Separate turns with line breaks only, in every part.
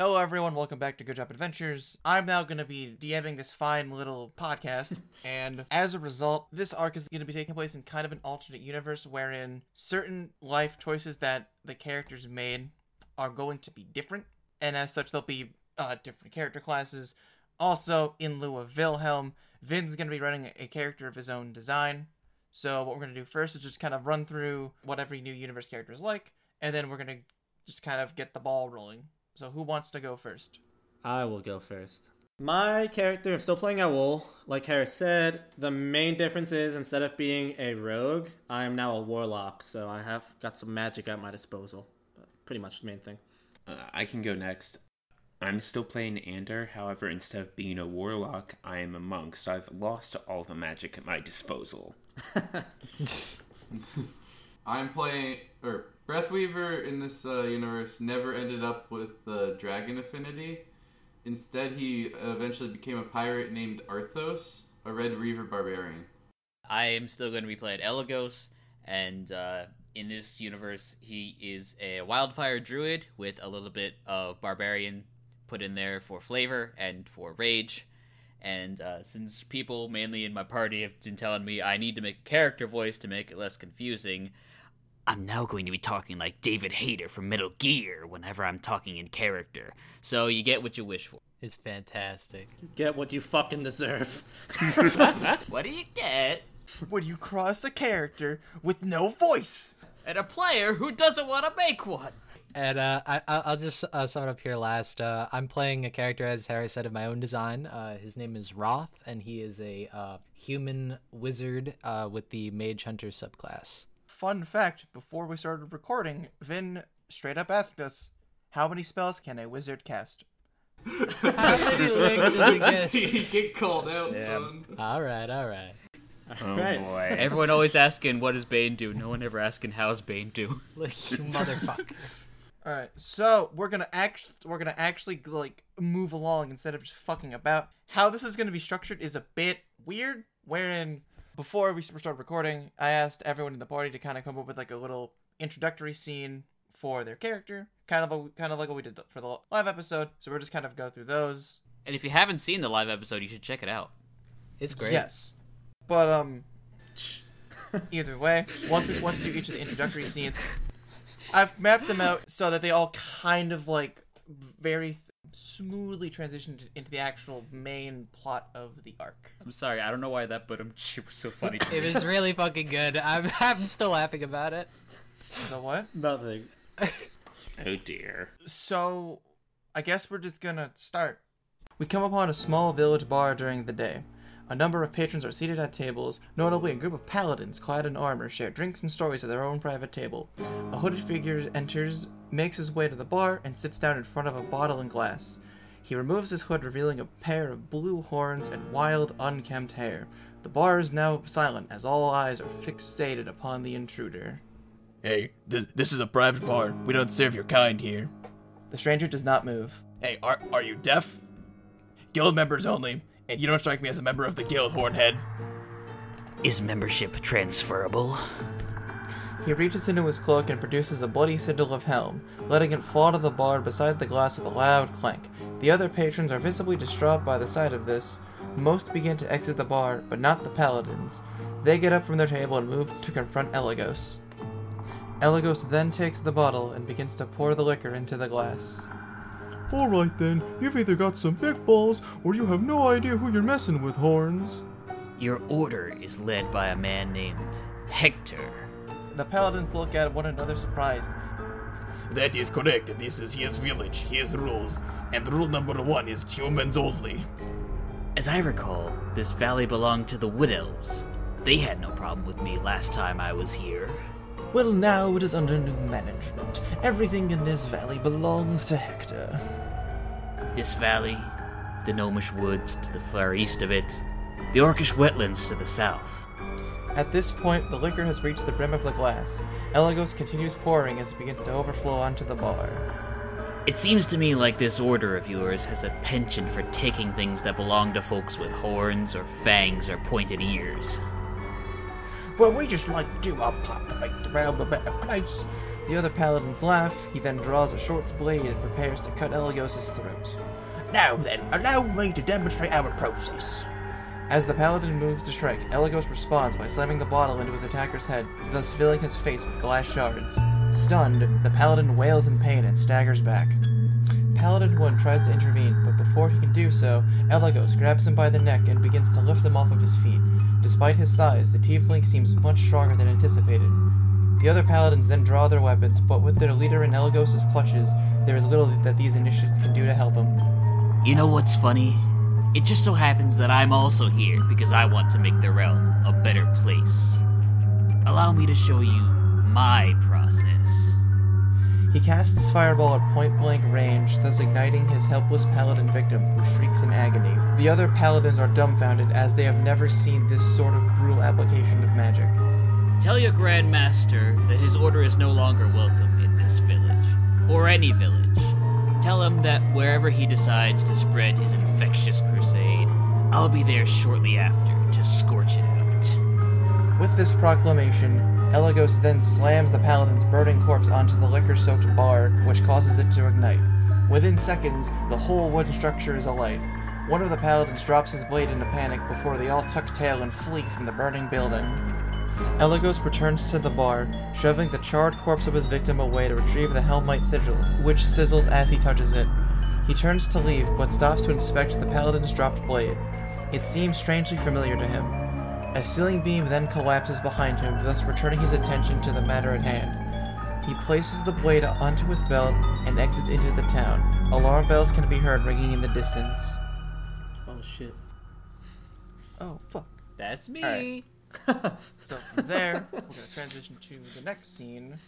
Hello, everyone. Welcome back to Good Job Adventures. I'm now going to be DMing this fine little podcast, and as a result, this arc is going to be taking place in kind of an alternate universe wherein certain life choices that the characters made are going to be different, and as such, there'll be uh, different character classes. Also, in lieu of Wilhelm, Vin's going to be running a character of his own design. So, what we're going to do first is just kind of run through what every new universe character is like, and then we're going to just kind of get the ball rolling. So who wants to go first?
I will go first. My character, I'm still playing Owl. Like Harris said, the main difference is instead of being a rogue, I am now a warlock. So I have got some magic at my disposal. Pretty much the main thing.
Uh, I can go next. I'm still playing Ander. However, instead of being a warlock, I am a monk. So I've lost all the magic at my disposal.
I'm playing, or Breathweaver in this uh, universe never ended up with the dragon affinity. Instead, he eventually became a pirate named Arthos, a Red Reaver barbarian.
I am still going to be playing Elagos, and uh, in this universe, he is a wildfire druid with a little bit of barbarian put in there for flavor and for rage. And uh, since people, mainly in my party, have been telling me I need to make a character voice to make it less confusing, I'm now going to be talking like David Hayter from Metal Gear whenever I'm talking in character. So you get what you wish for.
It's fantastic.
You Get what you fucking deserve.
what do you get?
When you cross a character with no voice.
And a player who doesn't want to make one.
And uh, I, I'll just uh, sum it up here last. Uh, I'm playing a character, as Harry said, of my own design. Uh, his name is Roth, and he is a uh, human wizard uh, with the Mage Hunter subclass
fun fact before we started recording, Vin straight up asked us, How many spells can a wizard cast?
How many links does he get?
you get called out,
Yeah.
son.
All right, all right.
Oh
Right.
boy.
Everyone always asking, what does Bane do? No one ever asking, how's Bane do?
Look, you motherfucker.
All right, so we're gonna act. We're gonna actually like move along instead of just fucking about. How this is gonna be structured is a bit weird. Wherein before we started recording, I asked everyone in the party to kind of come up with like a little introductory scene for their character, kind of a, kind of like what we did for the live episode. So we're just kind of go through those.
And if you haven't seen the live episode, you should check it out.
It's great.
Yes, but um, either way, once we once we do each of the introductory scenes, I've mapped them out so that they all kind of like very th- smoothly transitioned into the actual main plot of the arc.
I'm sorry, I don't know why that but shit was so funny. to
It
me.
was really fucking good. I'm, I'm still laughing about it.
So what?
Nothing.
Oh dear.
So, I guess we're just gonna start. We come upon a small village bar during the day. A number of patrons are seated at tables, notably a group of paladins clad in armor share drinks and stories at their own private table. A hooded figure enters, makes his way to the bar, and sits down in front of a bottle and glass. He removes his hood, revealing a pair of blue horns and wild, unkempt hair. The bar is now silent as all eyes are fixated upon the intruder.
Hey, th- this is a private bar. We don't serve your kind here.
The stranger does not move.
Hey, are are you deaf? Guild members only, and you don't strike me as a member of the guild, Hornhead.
Is membership transferable?
He reaches into his cloak and produces a bloody sigil of Helm, letting it fall to the bar beside the glass with a loud clank. The other patrons are visibly distraught by the sight of this. Most begin to exit the bar, but not the paladins. They get up from their table and move to confront Elagos. Elagos then takes the bottle and begins to pour the liquor into the glass.
Alright then, you've either got some big balls, or you have no idea who you're messing with, Horns.
Your order is led by a man named Hector.
The paladins look at one another surprised.
That is correct, this is his village, his rules, and rule number one is humans only.
As I recall, this valley belonged to the Wood Elves. They had no problem with me last time I was here.
Well, now it is under new management. Everything in this valley belongs to Hector.
This valley, the Gnomish Woods to the far east of it, the Orcish Wetlands to the south.
At this point, the liquor has reached the brim of the glass. Elagos continues pouring as it begins to overflow onto the bar.
It seems to me like this order of yours has a penchant for taking things that belong to folks with horns or fangs or pointed ears.
Well, we just like to do our part to make the realm a better place. The other paladins laugh. He then draws a short blade and prepares to cut Elagos' throat.
Now then, allow me to demonstrate our process.
As the paladin moves to strike, Elagos responds by slamming the bottle into his attacker's head, thus filling his face with glass shards. Stunned, the paladin wails in pain and staggers back. Paladin 1 tries to intervene, but before he can do so, Elagos grabs him by the neck and begins to lift him off of his feet. Despite his size, the tiefling seems much stronger than anticipated. The other paladins then draw their weapons, but with their leader in Elagos' clutches, there is little that these initiates can do to help him.
You know what's funny? It just so happens that I'm also here because I want to make the realm a better place. Allow me to show you my process.
He casts his Fireball at point blank range, thus igniting his helpless paladin victim, who shrieks in agony. The other paladins are dumbfounded as they have never seen this sort of brutal application of magic.
Tell your Grandmaster that his order is no longer welcome in this village, or any village. Tell him that wherever he decides to spread his infectious crusade, I'll be there shortly after to scorch it out.
With this proclamation, Elagos then slams the paladin's burning corpse onto the liquor soaked bar, which causes it to ignite. Within seconds, the whole wooden structure is alight. One of the paladins drops his blade in a panic before they all tuck tail and flee from the burning building. Elagos returns to the bar, shoving the charred corpse of his victim away to retrieve the Helmite sigil, which sizzles as he touches it. He turns to leave, but stops to inspect the paladin's dropped blade. It seems strangely familiar to him. A ceiling beam then collapses behind him, thus returning his attention to the matter at hand. He places the blade onto his belt and exits into the town. Alarm bells can be heard ringing in the distance.
Oh shit.
Oh, fuck.
That's me.
So from there, we're going to transition to the next scene.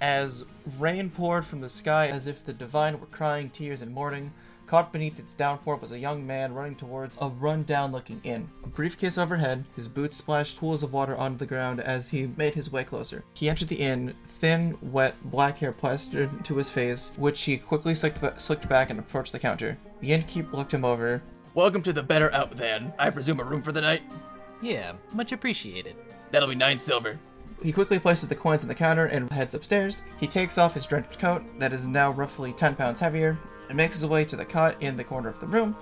As rain poured from the sky as if the divine were crying tears in mourning, caught beneath its downpour was a young man running towards a run-down looking inn. A briefcase overhead, his boots splashed pools of water onto the ground as he made his way closer. He entered the inn, thin, wet, black hair plastered to his face, which he quickly slicked, slicked back and approached the counter. The innkeeper looked him over.
Welcome to the better out then. I presume a room for the night?
Yeah, much appreciated.
That'll be nine silver.
He quickly places the coins on the counter and heads upstairs. He takes off his drenched coat, that is now roughly 10 pounds heavier, and makes his way to the cot in the corner of the room.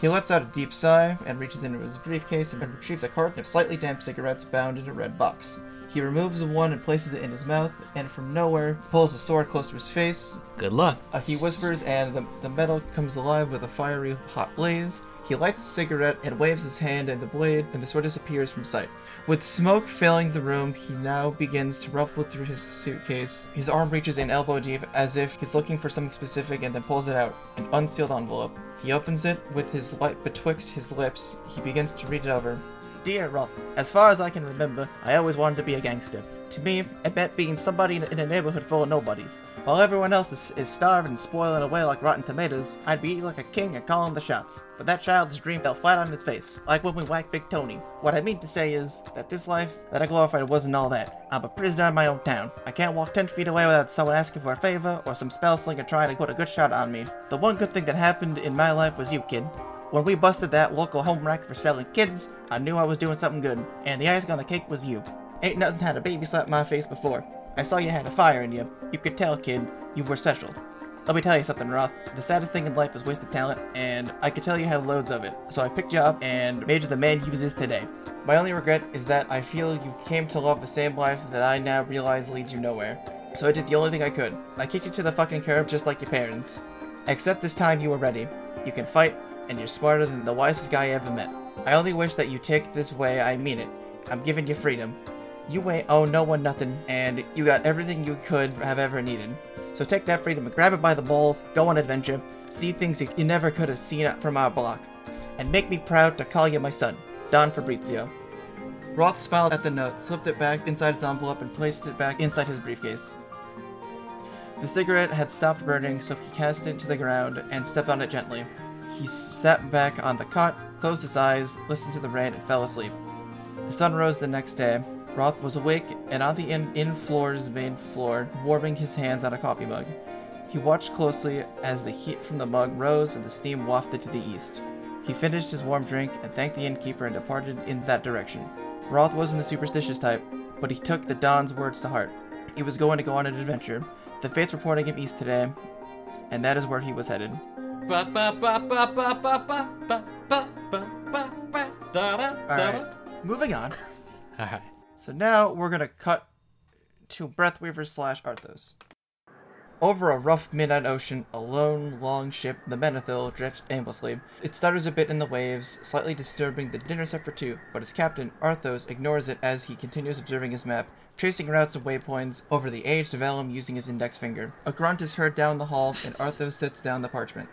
He lets out a deep sigh and reaches into his briefcase and retrieves a carton of slightly damp cigarettes bound in a red box. He removes one and places it in his mouth, and from nowhere pulls a sword close to his face.
Good luck.
Uh, he whispers, and the, the metal comes alive with a fiery hot blaze. He lights a cigarette and waves his hand and the blade, and the sword disappears from sight. With smoke filling the room, he now begins to ruffle through his suitcase. His arm reaches in elbow deep as if he's looking for something specific and then pulls it out an unsealed envelope. He opens it with his light betwixt his lips. He begins to read it over.
Dear Roth, as far as I can remember, I always wanted to be a gangster. To me, it meant being somebody in a neighborhood full of nobodies. While everyone else is, is starving and spoiling away like rotten tomatoes, I'd be eating like a king and calling the shots. But that child's dream fell flat on his face, like when we whacked Big Tony. What I mean to say is that this life that I glorified wasn't all that. I'm a prisoner in my own town. I can't walk 10 feet away without someone asking for a favor or some spell slinger trying to put a good shot on me. The one good thing that happened in my life was you, kid. When we busted that local home wreck for selling kids, I knew I was doing something good, and the icing on the cake was you. Ain't nothing had a baby slap my face before. I saw you had a fire in you. You could tell, kid, you were special. Let me tell you something, Roth. The saddest thing in life is wasted talent, and I could tell you had loads of it. So I picked you up and made you the man you is today. My only regret is that I feel you came to love the same life that I now realize leads you nowhere. So I did the only thing I could. I kicked you to the fucking curb just like your parents. Except this time you were ready. You can fight, and you're smarter than the wisest guy I ever met. I only wish that you take this way, I mean it. I'm giving you freedom. You ain't owe no one nothing, and you got everything you could have ever needed. So take that freedom and grab it by the balls, go on adventure, see things you never could have seen from our block, and make me proud to call you my son, Don Fabrizio. Roth smiled at the note, slipped it back inside its envelope, and placed it back inside his briefcase. The cigarette had stopped burning, so he cast it to the ground and stepped on it gently. He sat back on the cot, closed his eyes, listened to the rain, and fell asleep. The sun rose the next day. Roth was awake and on the inn, floor's main floor, warming his hands on a coffee mug. He watched closely as the heat from the mug rose and the steam wafted to the east. He finished his warm drink and thanked the innkeeper and departed in that direction. Roth wasn't the superstitious type, but he took the Don's words to heart.
He was going to go on an adventure. The fates were pointing him east today, and that is where he was headed. Alright. Moving on.
Alright.
So now we're gonna cut to Breathweaver slash Arthos. Over a rough midnight ocean, a lone, long ship, the Menethil, drifts aimlessly. It stutters a bit in the waves, slightly disturbing the dinner set for two, but its captain, Arthos, ignores it as he continues observing his map, tracing routes and waypoints over the aged vellum using his index finger. A grunt is heard down the hall, and Arthos sets down the parchment.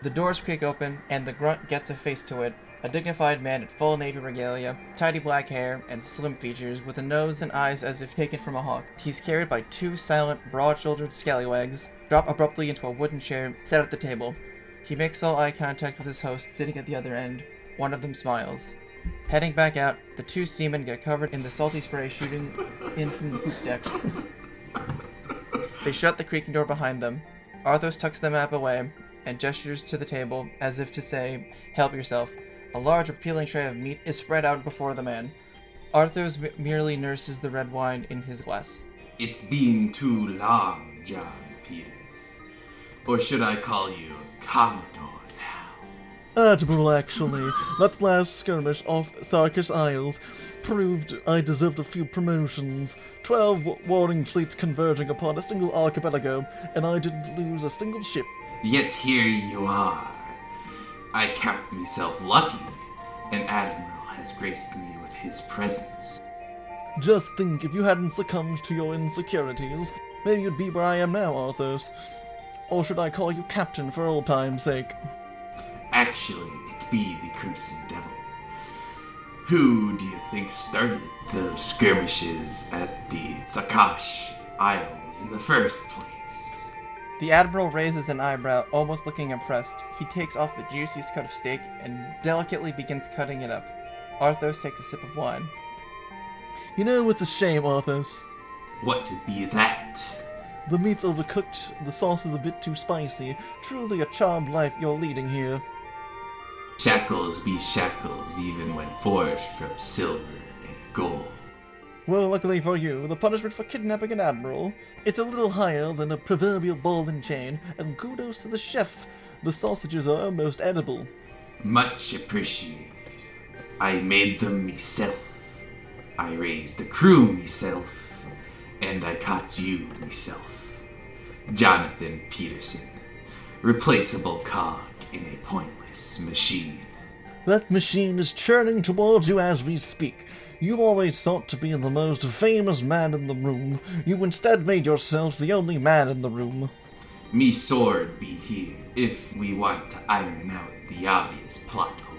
The doors creak open, and the grunt gets a face to it. A dignified man in full navy regalia, tidy black hair, and slim features, with a nose and eyes as if taken from a hawk. He's carried by two silent, broad-shouldered scallywags, drop abruptly into a wooden chair set at the table. He makes all eye contact with his host sitting at the other end. One of them smiles. Heading back out, the two seamen get covered in the salty spray shooting in from the poop deck. They shut the creaking door behind them. Arthos tucks the map away and gestures to the table as if to say, Help yourself. A large, appealing tray of meat is spread out before the man. Arthos m- merely nurses the red wine in his glass.
It's been too long, John Peters. Or should I call you Commodore now?
Admiral, actually. That last skirmish off the Sarkis Isles proved I deserved a few promotions. Twelve warring fleets converging upon a single archipelago, and I didn't lose a single ship.
Yet here you are. I count myself lucky. An admiral has graced me with his presence.
Just think, if you hadn't succumbed to your insecurities, maybe you'd be where I am now, Arthos. Or should I call you Captain for old time's sake?
Actually, it be the Crimson Devil. Who do you think started the skirmishes at the Sakash Isles in the first place?
The Admiral raises an eyebrow, almost looking impressed. He takes off the juiciest cut of steak and delicately begins cutting it up. Arthos takes a sip of wine.
You know, it's a shame, Arthos.
What to be that?
The meat's overcooked, the sauce is a bit too spicy. Truly a charmed life you're leading here.
Shackles be shackles even when forged from silver and gold.
Well, luckily for you, the punishment for kidnapping an admiral, it's a little higher than a proverbial ball and chain, and kudos to the chef. The sausages are almost edible.
Much appreciated. I made them myself. I raised the crew myself. And I caught you myself. Jonathan Peterson. Replaceable cog in a pointless machine.
That machine is churning towards you as we speak. You always thought to be the most famous man in the room. You instead made yourself the only man in the room.
Me sword be here if we want to iron out the obvious plot hole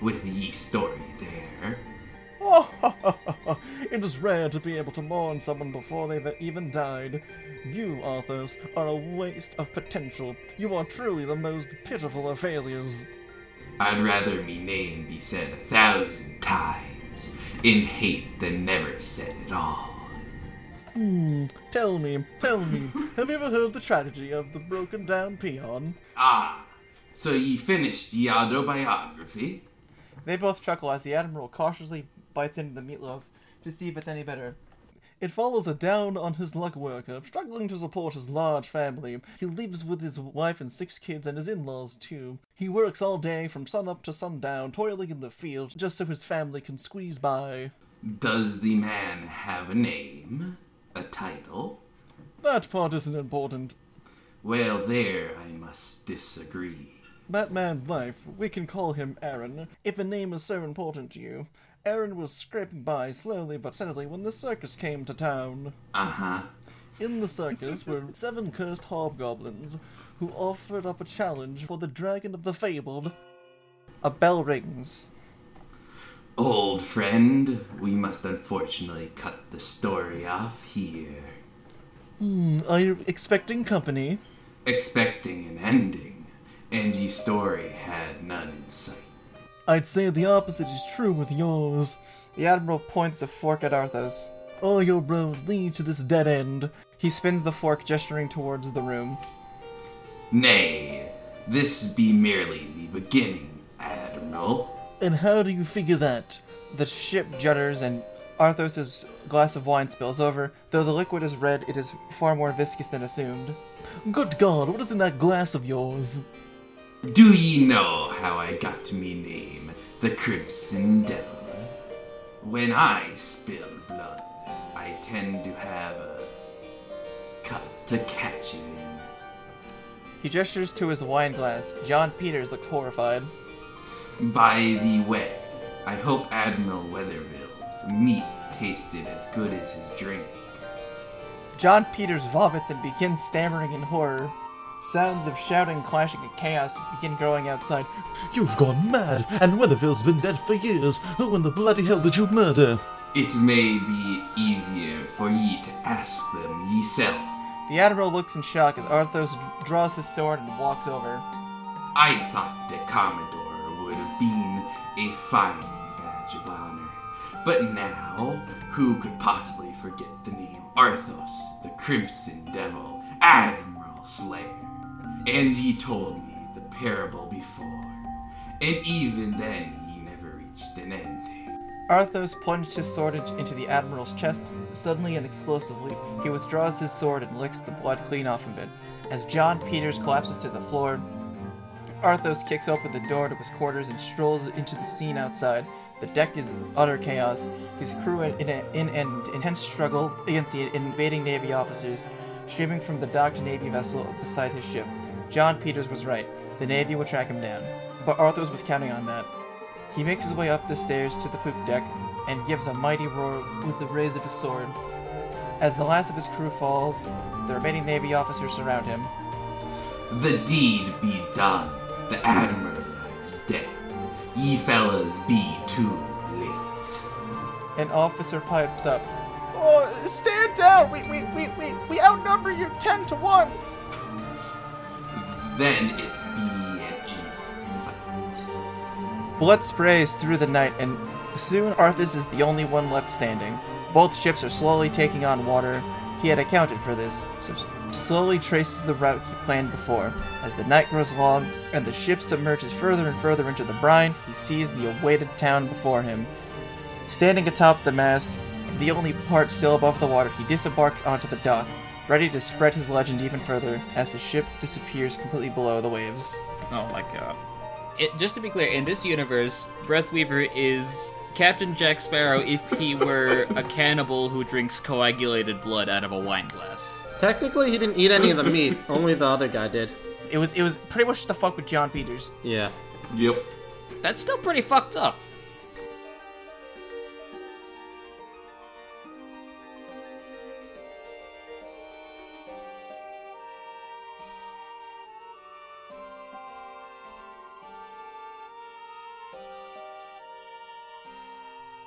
with ye story there.
it is rare to be able to mourn someone before they've even died. You, Arthos, are a waste of potential. You are truly the most pitiful of failures.
I'd rather me name be said a thousand times in hate than never said at all.
Hmm, tell me, tell me, have you ever heard the tragedy of the broken down peon?
Ah, so ye finished ye autobiography?
They both chuckle as the Admiral cautiously bites into the meatloaf to see if it's any better.
It follows a down on his luck worker, uh, struggling to support his large family. He lives with his wife and six kids and his in laws, too. He works all day from sunup to sundown, toiling in the field, just so his family can squeeze by.
Does the man have a name? A title?
That part isn't important.
Well, there I must disagree.
That man's life, we can call him Aaron, if a name is so important to you. Aaron was scraping by slowly but steadily when the circus came to town.
Uh huh.
In the circus were seven cursed hobgoblins who offered up a challenge for the dragon of the fabled.
A bell rings.
Old friend, we must unfortunately cut the story off here.
Hmm, are you expecting company?
Expecting an ending, and ye story had none in sight.
I'd say the opposite is true with yours.
The Admiral points a fork at Arthos.
All your roads lead to this dead end.
He spins the fork, gesturing towards the room.
Nay, this be merely the beginning, Admiral.
And how do you figure that?
The ship judders and Arthos's glass of wine spills over. Though the liquid is red, it is far more viscous than assumed.
Good God, what is in that glass of yours?
Do ye know how I got me name, the Crimson Devil? When I spill blood, I tend to have a cut to catch it in.
He gestures to his wine glass. John Peters looks horrified.
By the way, I hope Admiral Weatherville's meat tasted as good as his drink.
John Peters vomits and begins stammering in horror. Sounds of shouting, clashing, and chaos begin growing outside.
You've gone mad, and Weatherville's been dead for years. Who in the bloody hell did you murder?
It may be easier for ye to ask them yeself.
The Admiral looks in shock as Arthos draws his sword and walks over.
I thought the Commodore would have been a fine badge of honor. But now, who could possibly forget the name Arthos, the Crimson Devil, Admiral Slayer? And ye told me the parable before, and even then ye never reached an ending.
Arthos plunged his sword into the Admiral's chest. Suddenly and explosively, he withdraws his sword and licks the blood clean off of it. As John Peters collapses to the floor, Arthos kicks open the door to his quarters and strolls into the scene outside. The deck is utter chaos. His crew in, a, in an intense struggle against the invading Navy officers, streaming from the docked Navy vessel beside his ship. John Peters was right. The Navy would track him down. But Arthos was counting on that. He makes his way up the stairs to the poop deck and gives a mighty roar with the raise of his sword. As the last of his crew falls, the remaining Navy officers surround him.
The deed be done. The Admiral is dead. Ye fellas be too late.
An officer pipes up. Oh, stand down! We, we, we, we, we outnumber you 10 to 1!
Then it be an fight.
Blood sprays through the night, and soon Arthos is the only one left standing. Both ships are slowly taking on water. He had accounted for this, so slowly traces the route he planned before. As the night grows long and the ship submerges further and further into the brine, he sees the awaited town before him. Standing atop the mast, the only part still above the water, he disembarks onto the dock, ready to spread his legend even further as his ship disappears completely below the waves.
Oh my god. It, just to be clear, in this universe, Breathweaver is Captain Jack Sparrow if he were a cannibal who drinks coagulated blood out of a wine glass.
Technically, he didn't eat any of the meat. Only the other guy did.
It was it was pretty much the fuck with John Peters.
Yeah.
Yep.
That's still pretty fucked up.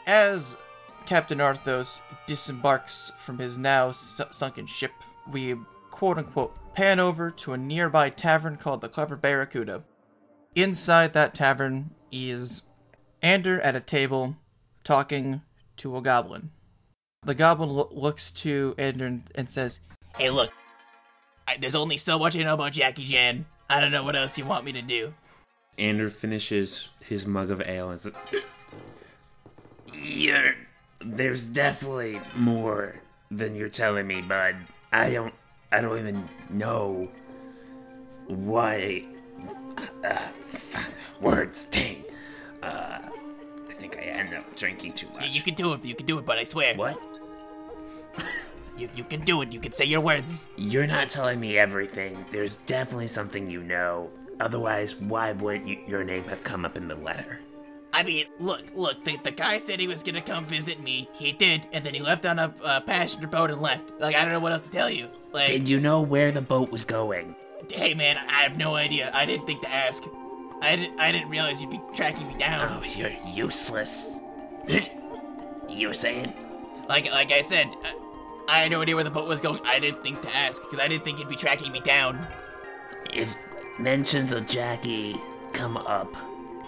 As Captain Arthos disembarks from his now su- sunken ship, we quote unquote pan over to a nearby tavern called the Clever Barracuda. Inside that tavern is Ander at a table talking to a goblin. The goblin lo- looks to Ander and, says,
Hey, look. I, there's only so much I know about Jackie Jan. I don't know what else you want me to do.
Ander finishes his mug of ale and says, You're. There's definitely more than you're telling me, bud. I don't. I don't even know why. Uh, words, dang. Uh, I think I end up drinking too much.
you can do it. You can do it, but I swear.
What?
You, you can do it. You can say your words.
You're not telling me everything. There's definitely something you know. Otherwise, why would y- your name have come up in the letter?
I mean, look, look. The, the guy said he was gonna come visit me. He did, and then he left on a uh, passenger boat and left. Like I don't know what else to tell you. Like,
Did you know where the boat was going?
hey man, I have no idea. I didn't think to ask. I didn't. I didn't realize you'd be tracking me down.
Oh, you're useless. you were saying?
Like, like I said, uh, I had no idea where the boat was going. I didn't think to ask because I didn't think you'd be tracking me down.
If mentions of Jackie come up,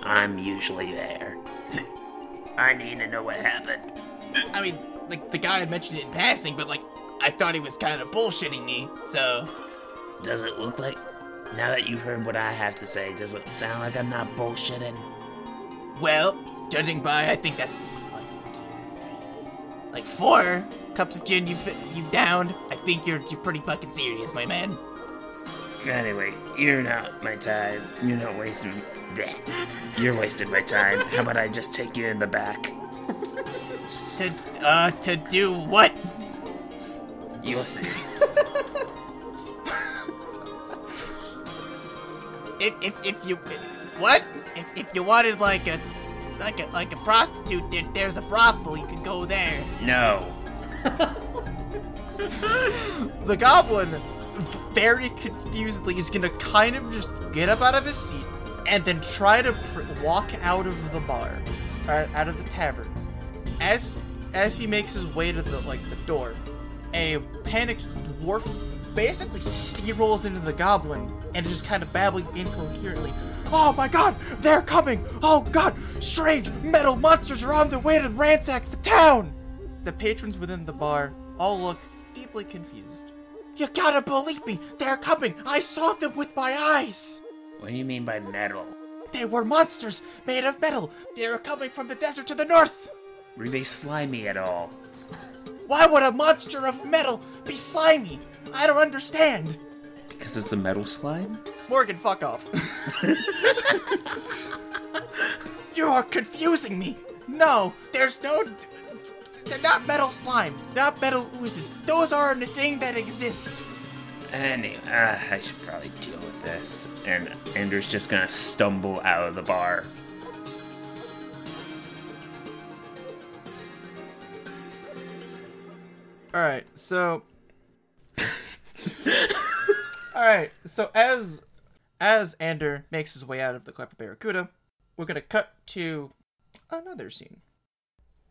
I'm usually there. I need to know what happened.
I mean, like the guy had mentioned it in passing, but like I thought he was kind of bullshitting me. So
Does it look like, now that you've heard what I have to say, does it sound like I'm not bullshitting?
Well, judging by, I think that's one, two, Like four cups of gin you you downed. I think you're you're pretty fucking serious, my man.
Anyway, you're not my time. You're not wasting. Bleh. You're wasting my time. How about I just take you in the back?
To uh to do what?
You'll see.
If if if you what? If if you wanted like a like a like a prostitute, there, there's a brothel. You could go there.
No.
The goblin, very confusedly, is gonna kind of just get up out of his seat and then try to pr- walk out of the bar, or out of the tavern. As as he makes his way to the like the door, a panicked dwarf basically steamrolls into the goblin and is just kind of babbling incoherently. Oh my god, they're coming! Oh god, strange metal monsters are on their way to ransack the town! The patrons within the bar all look deeply confused. You gotta believe me, they're coming! I saw them with my eyes!
What do you mean by metal?
They were monsters made of metal. They were coming from the desert to the north.
Were they slimy at all?
Why would a monster of metal be slimy? I don't understand.
Because it's a metal slime?
Morgan, fuck off.
You are confusing me. No, there's no. They're not metal slimes, not metal oozes. Those aren't a thing that exist.
Anyway, uh, I should probably deal with this. And Ender's just gonna stumble out of the bar.
All right, so. All right, so as as Ander makes his way out of the Clever Barracuda, we're gonna cut to another scene.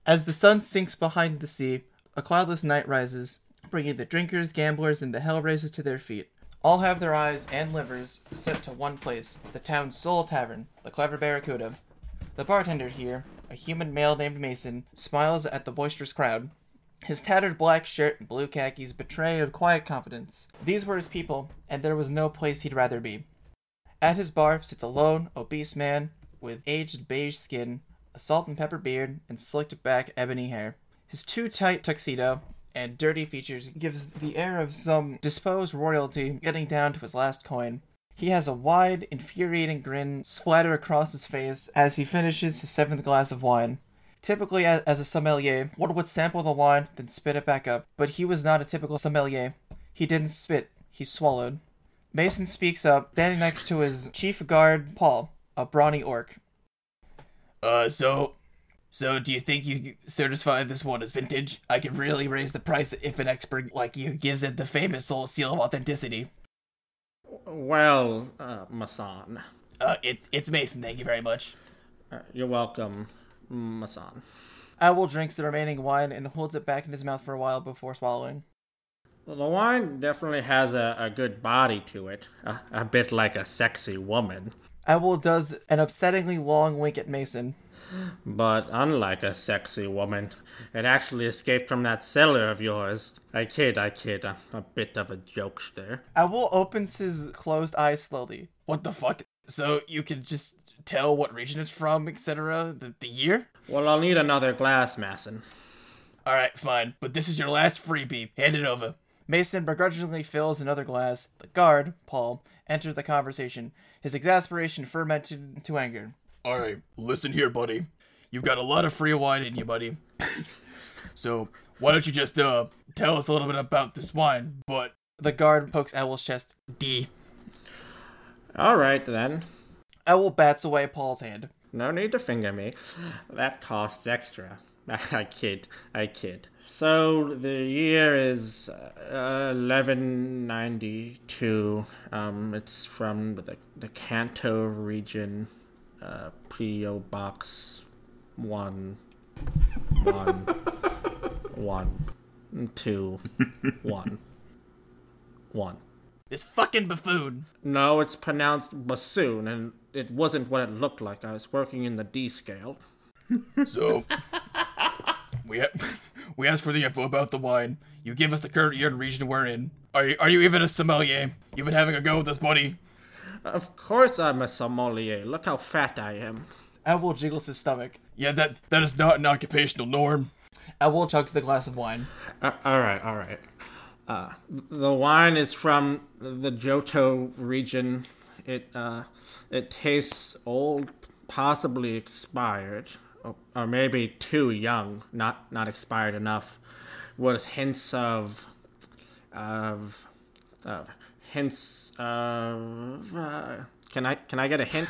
As the sun sinks behind the sea, a cloudless night rises, bringing the drinkers, gamblers, and the hellraisers to their feet. All have their eyes and livers set to one place, the town's sole tavern, the Clever Barracuda. The bartender here, a human male named Mason, smiles at the boisterous crowd. His tattered black shirt and blue khakis betray a quiet confidence. These were his people, and there was no place he'd rather be. At his bar sits a lone, obese man with aged beige skin, a salt and pepper beard, and slicked back ebony hair. His too tight tuxedo and dirty features gives the air of some disposed royalty getting down to his last coin. He has a wide, infuriating grin splatter across his face as he finishes his seventh glass of wine. Typically, as a sommelier, one would sample the wine, then spit it back up. But he was not a typical sommelier. He didn't spit, he swallowed. Mason speaks up, standing next to his chief guard, Paul, a brawny orc. Uh, so. So, do you think you certify this one as vintage? I could really raise the price if an expert like you gives it the famous soul seal of authenticity.
Well, uh, Masan.
Uh, it, it's Mason, thank you very much.
Uh, you're welcome, Masan.
Owl drinks the remaining wine and holds it back in his mouth for a while before swallowing.
Well, the wine definitely has a, a good body to it, a, a bit like a sexy woman.
Owl does an upsettingly long wink at Mason.
But unlike a sexy woman, it actually escaped from that cellar of yours. I kid, I kid. I'm a bit of a jokester.
Owl opens his closed eyes slowly. What the fuck? So you can just tell what region it's from, etc. The, the year?
Well, I'll need another glass, Masson.
Alright, fine. But this is your last freebie. Hand it over. Mason begrudgingly fills another glass. The guard, Paul, enters the conversation, his exasperation fermented into anger. Alright, listen here, buddy. You've got a lot of free wine in you, buddy. so, why don't you just, uh, tell us a little bit about this wine? But. The guard pokes Owl's chest. D.
All right, then.
Owl bats away Paul's hand.
No need to finger me. That costs extra. I kid. I kid. So the year is uh, 1192. Um, it's from the, the Kanto region. Uh, P.O. Box 1. 1. 1. 2. 1. 1.
This fucking buffoon.
No, it's pronounced bassoon, and it wasn't what it looked like. I was working in the D scale.
So, we ha- we asked for the info about the wine. You give us the current year and region we're in. Are you, are you even a sommelier? You've been having a go with this, buddy.
Of course I'm a sommelier. Look how fat I am.
Owl jiggles his stomach. Yeah, that that is not an occupational norm. Owl chugs the glass of wine.
Uh, all right, all right. Uh, the wine is from the Johto region. It uh, it tastes old, possibly expired, or, or maybe too young, not not expired enough, with hints of of of hints of. Uh, can I can I get a hint?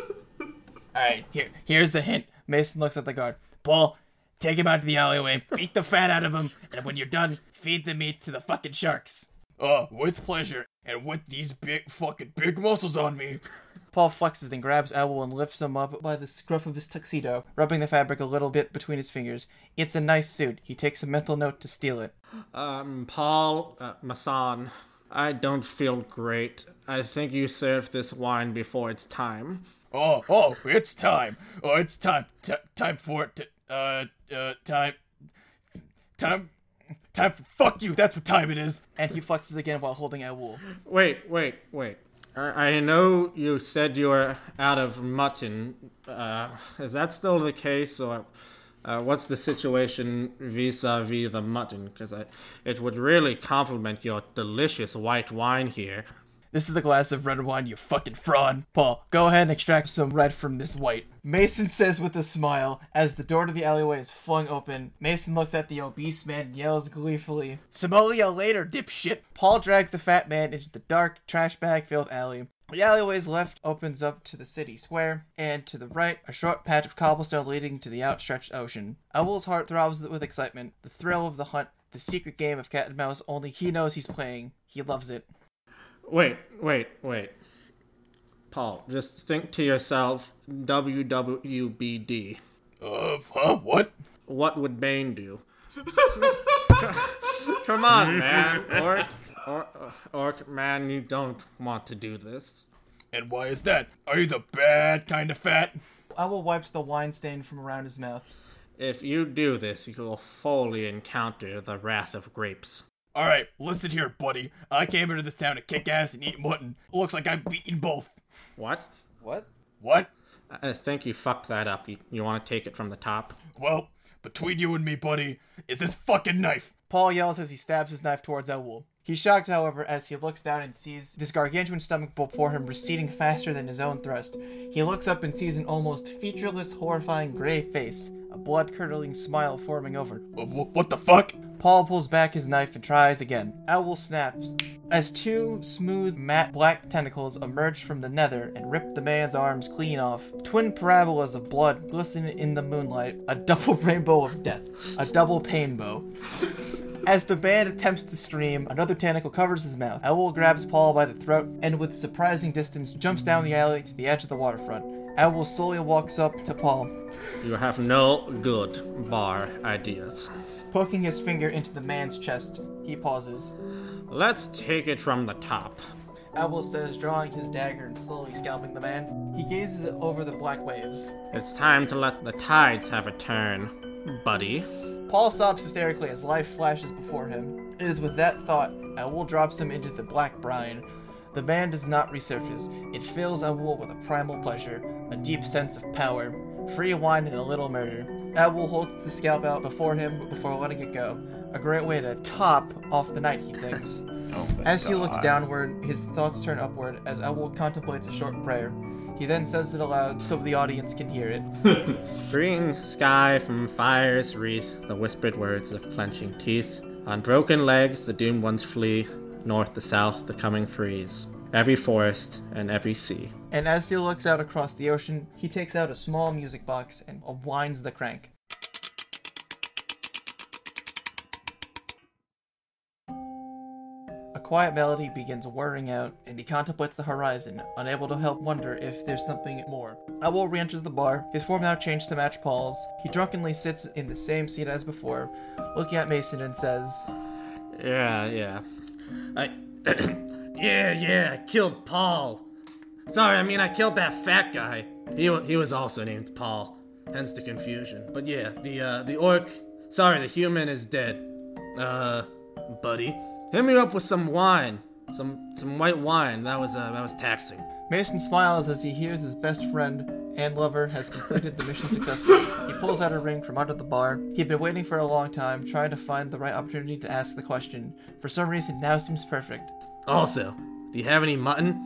Alright, here here's the hint. Mason looks at the guard. Paul, take him out to the alleyway, beat the fat out of him, and when you're done, feed the meat to the fucking sharks.
Uh, with pleasure. And with these big fucking big muscles on me.
Paul flexes and grabs Owl and lifts him up by the scruff of his tuxedo, rubbing the fabric a little bit between his fingers. It's a nice suit. He takes a mental note to steal it.
Um, Paul uh, Masson, I don't feel great. I think you served this wine before its time.
Oh, oh, it's time. Oh, it's time. T- time for it to, uh, uh, time. Time. Time for. Fuck you, that's what time it is.
And he flexes again while holding Owl.
Wait, wait, wait. I, know you said you were out of mutton. Uh, is that still the case, or uh, what's the situation vis-a-vis the mutton? Because it would really complement your delicious white wine here.
This is a glass of red wine, you fucking fraud. Paul, go ahead and extract some red from this white. Mason says with a smile as the door to the alleyway is flung open. Mason looks at the obese man and yells gleefully, Somalia later, dipshit! Paul drags the fat man into the dark, trash bag filled alley. The alleyway's left opens up to the city square, and to the right, a short patch of cobblestone leading to the outstretched ocean. Owl's heart throbs with excitement, the thrill of the hunt, the secret game of cat and mouse only he knows he's playing. He loves it.
Wait, wait, wait. Paul, just think to yourself WWBD.
Uh, huh? What?
What would Bane do? Come on, man. Orc, or, orc, man, you don't want to do this.
And why is that? Are you the bad kind of fat?
Owl wipes the wine stain from around his mouth.
If you do this, you will fully encounter the wrath of grapes.
Alright, listen here, buddy. I came into this town to kick ass and eat mutton. Looks like I'm beating both.
What?
What?
What?
I think you fucked that up. You, you want to take it from the top?
Well, between you and me, buddy, is this fucking knife.
Paul yells as he stabs his knife towards Owl. He's shocked, however, as he looks down and sees this gargantuan stomach before him receding faster than his own thrust. He looks up and sees an almost featureless, horrifying gray face, a blood curdling smile forming over.
Uh, what the fuck?
Paul pulls back his knife and tries again. Owl snaps. As two smooth, matte black tentacles emerge from the nether and rip the man's arms clean off, twin parabolas of blood glisten in the moonlight, a double rainbow of death, a double painbow. As the man attempts to scream, another tentacle covers his mouth. Owl grabs Paul by the throat and, with surprising distance, jumps down the alley to the edge of the waterfront. Owl slowly walks up to Paul,
You have no good bar ideas.
Poking his finger into the man's chest. He pauses.
Let's take it from the top.
Owl says, drawing his dagger and slowly scalping the man. He gazes over the black waves.
It's time to let the tides have a turn, buddy.
Paul sobs hysterically as life flashes before him. It is with that thought, Owl drops him into the black brine. The man does not resurface. It fills Owl with a primal pleasure, a deep sense of power, free wine and a little murder. Owl holds the scalp out before him before letting it go. A great way to top off the night, he thinks. Oh as he looks downward, his thoughts turn upward as Owl contemplates a short prayer. He then says it aloud so the audience can hear it.
Freeing sky from fire's wreath, the whispered words of clenching teeth. On broken legs, the doomed ones flee. North to south, the coming freeze. Every forest and every sea.
And as he looks out across the ocean, he takes out a small music box and winds the crank. A quiet melody begins whirring out, and he contemplates the horizon, unable to help wonder if there's something more. Owl re enters the bar, his form now changed to match Paul's. He drunkenly sits in the same seat as before, looking at Mason and says,
Yeah, yeah. I. yeah, yeah, I killed Paul. Sorry, I mean, I killed that fat guy. He, he was also named Paul, hence the confusion. But yeah, the, uh, the orc. Sorry, the human is dead. Uh, buddy. Hit me up with some wine. Some some white wine. That was uh, that was taxing.
Mason smiles as he hears his best friend and lover has completed the mission successfully. He pulls out a ring from under the bar. He'd been waiting for a long time, trying to find the right opportunity to ask the question. For some reason, now seems perfect.
Also, do you have any mutton?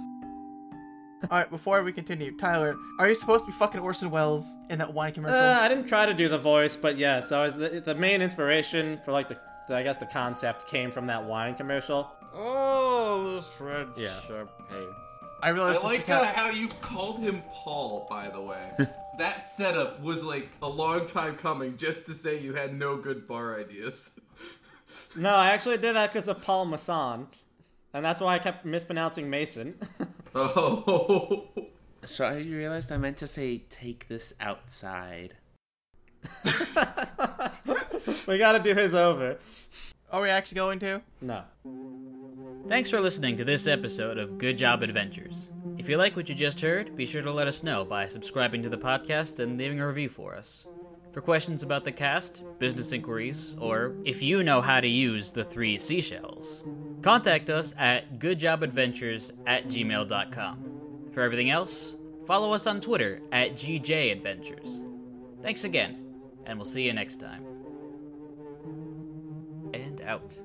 Alright, before we continue, Tyler, are you supposed to be fucking Orson Welles in that wine commercial?
Uh, I didn't try to do the voice, but yeah. So was the, the main inspiration for like the, the I guess the concept came from that wine commercial.
Oh, this red
Yeah.
champagne.
I realize
I like how, how you called him Paul, by the way. that setup was like a long time coming just to say you had no good bar ideas.
No, I actually did that because of Paul Masson, and that's why I kept mispronouncing Mason.
Oh.
So I realized I meant to say take this outside.
we gotta do his over.
Are we actually going to?
No.
Thanks for listening to this episode of Good Job Adventures. If you like what you just heard, be sure to let us know by subscribing to the podcast and leaving a review for us. For questions about the cast, business inquiries, or if you know how to use the three seashells, contact us at goodjobadventures at gmail.com. For everything else, follow us on Twitter at GJAdventures. Thanks again, and we'll see you next time. And out.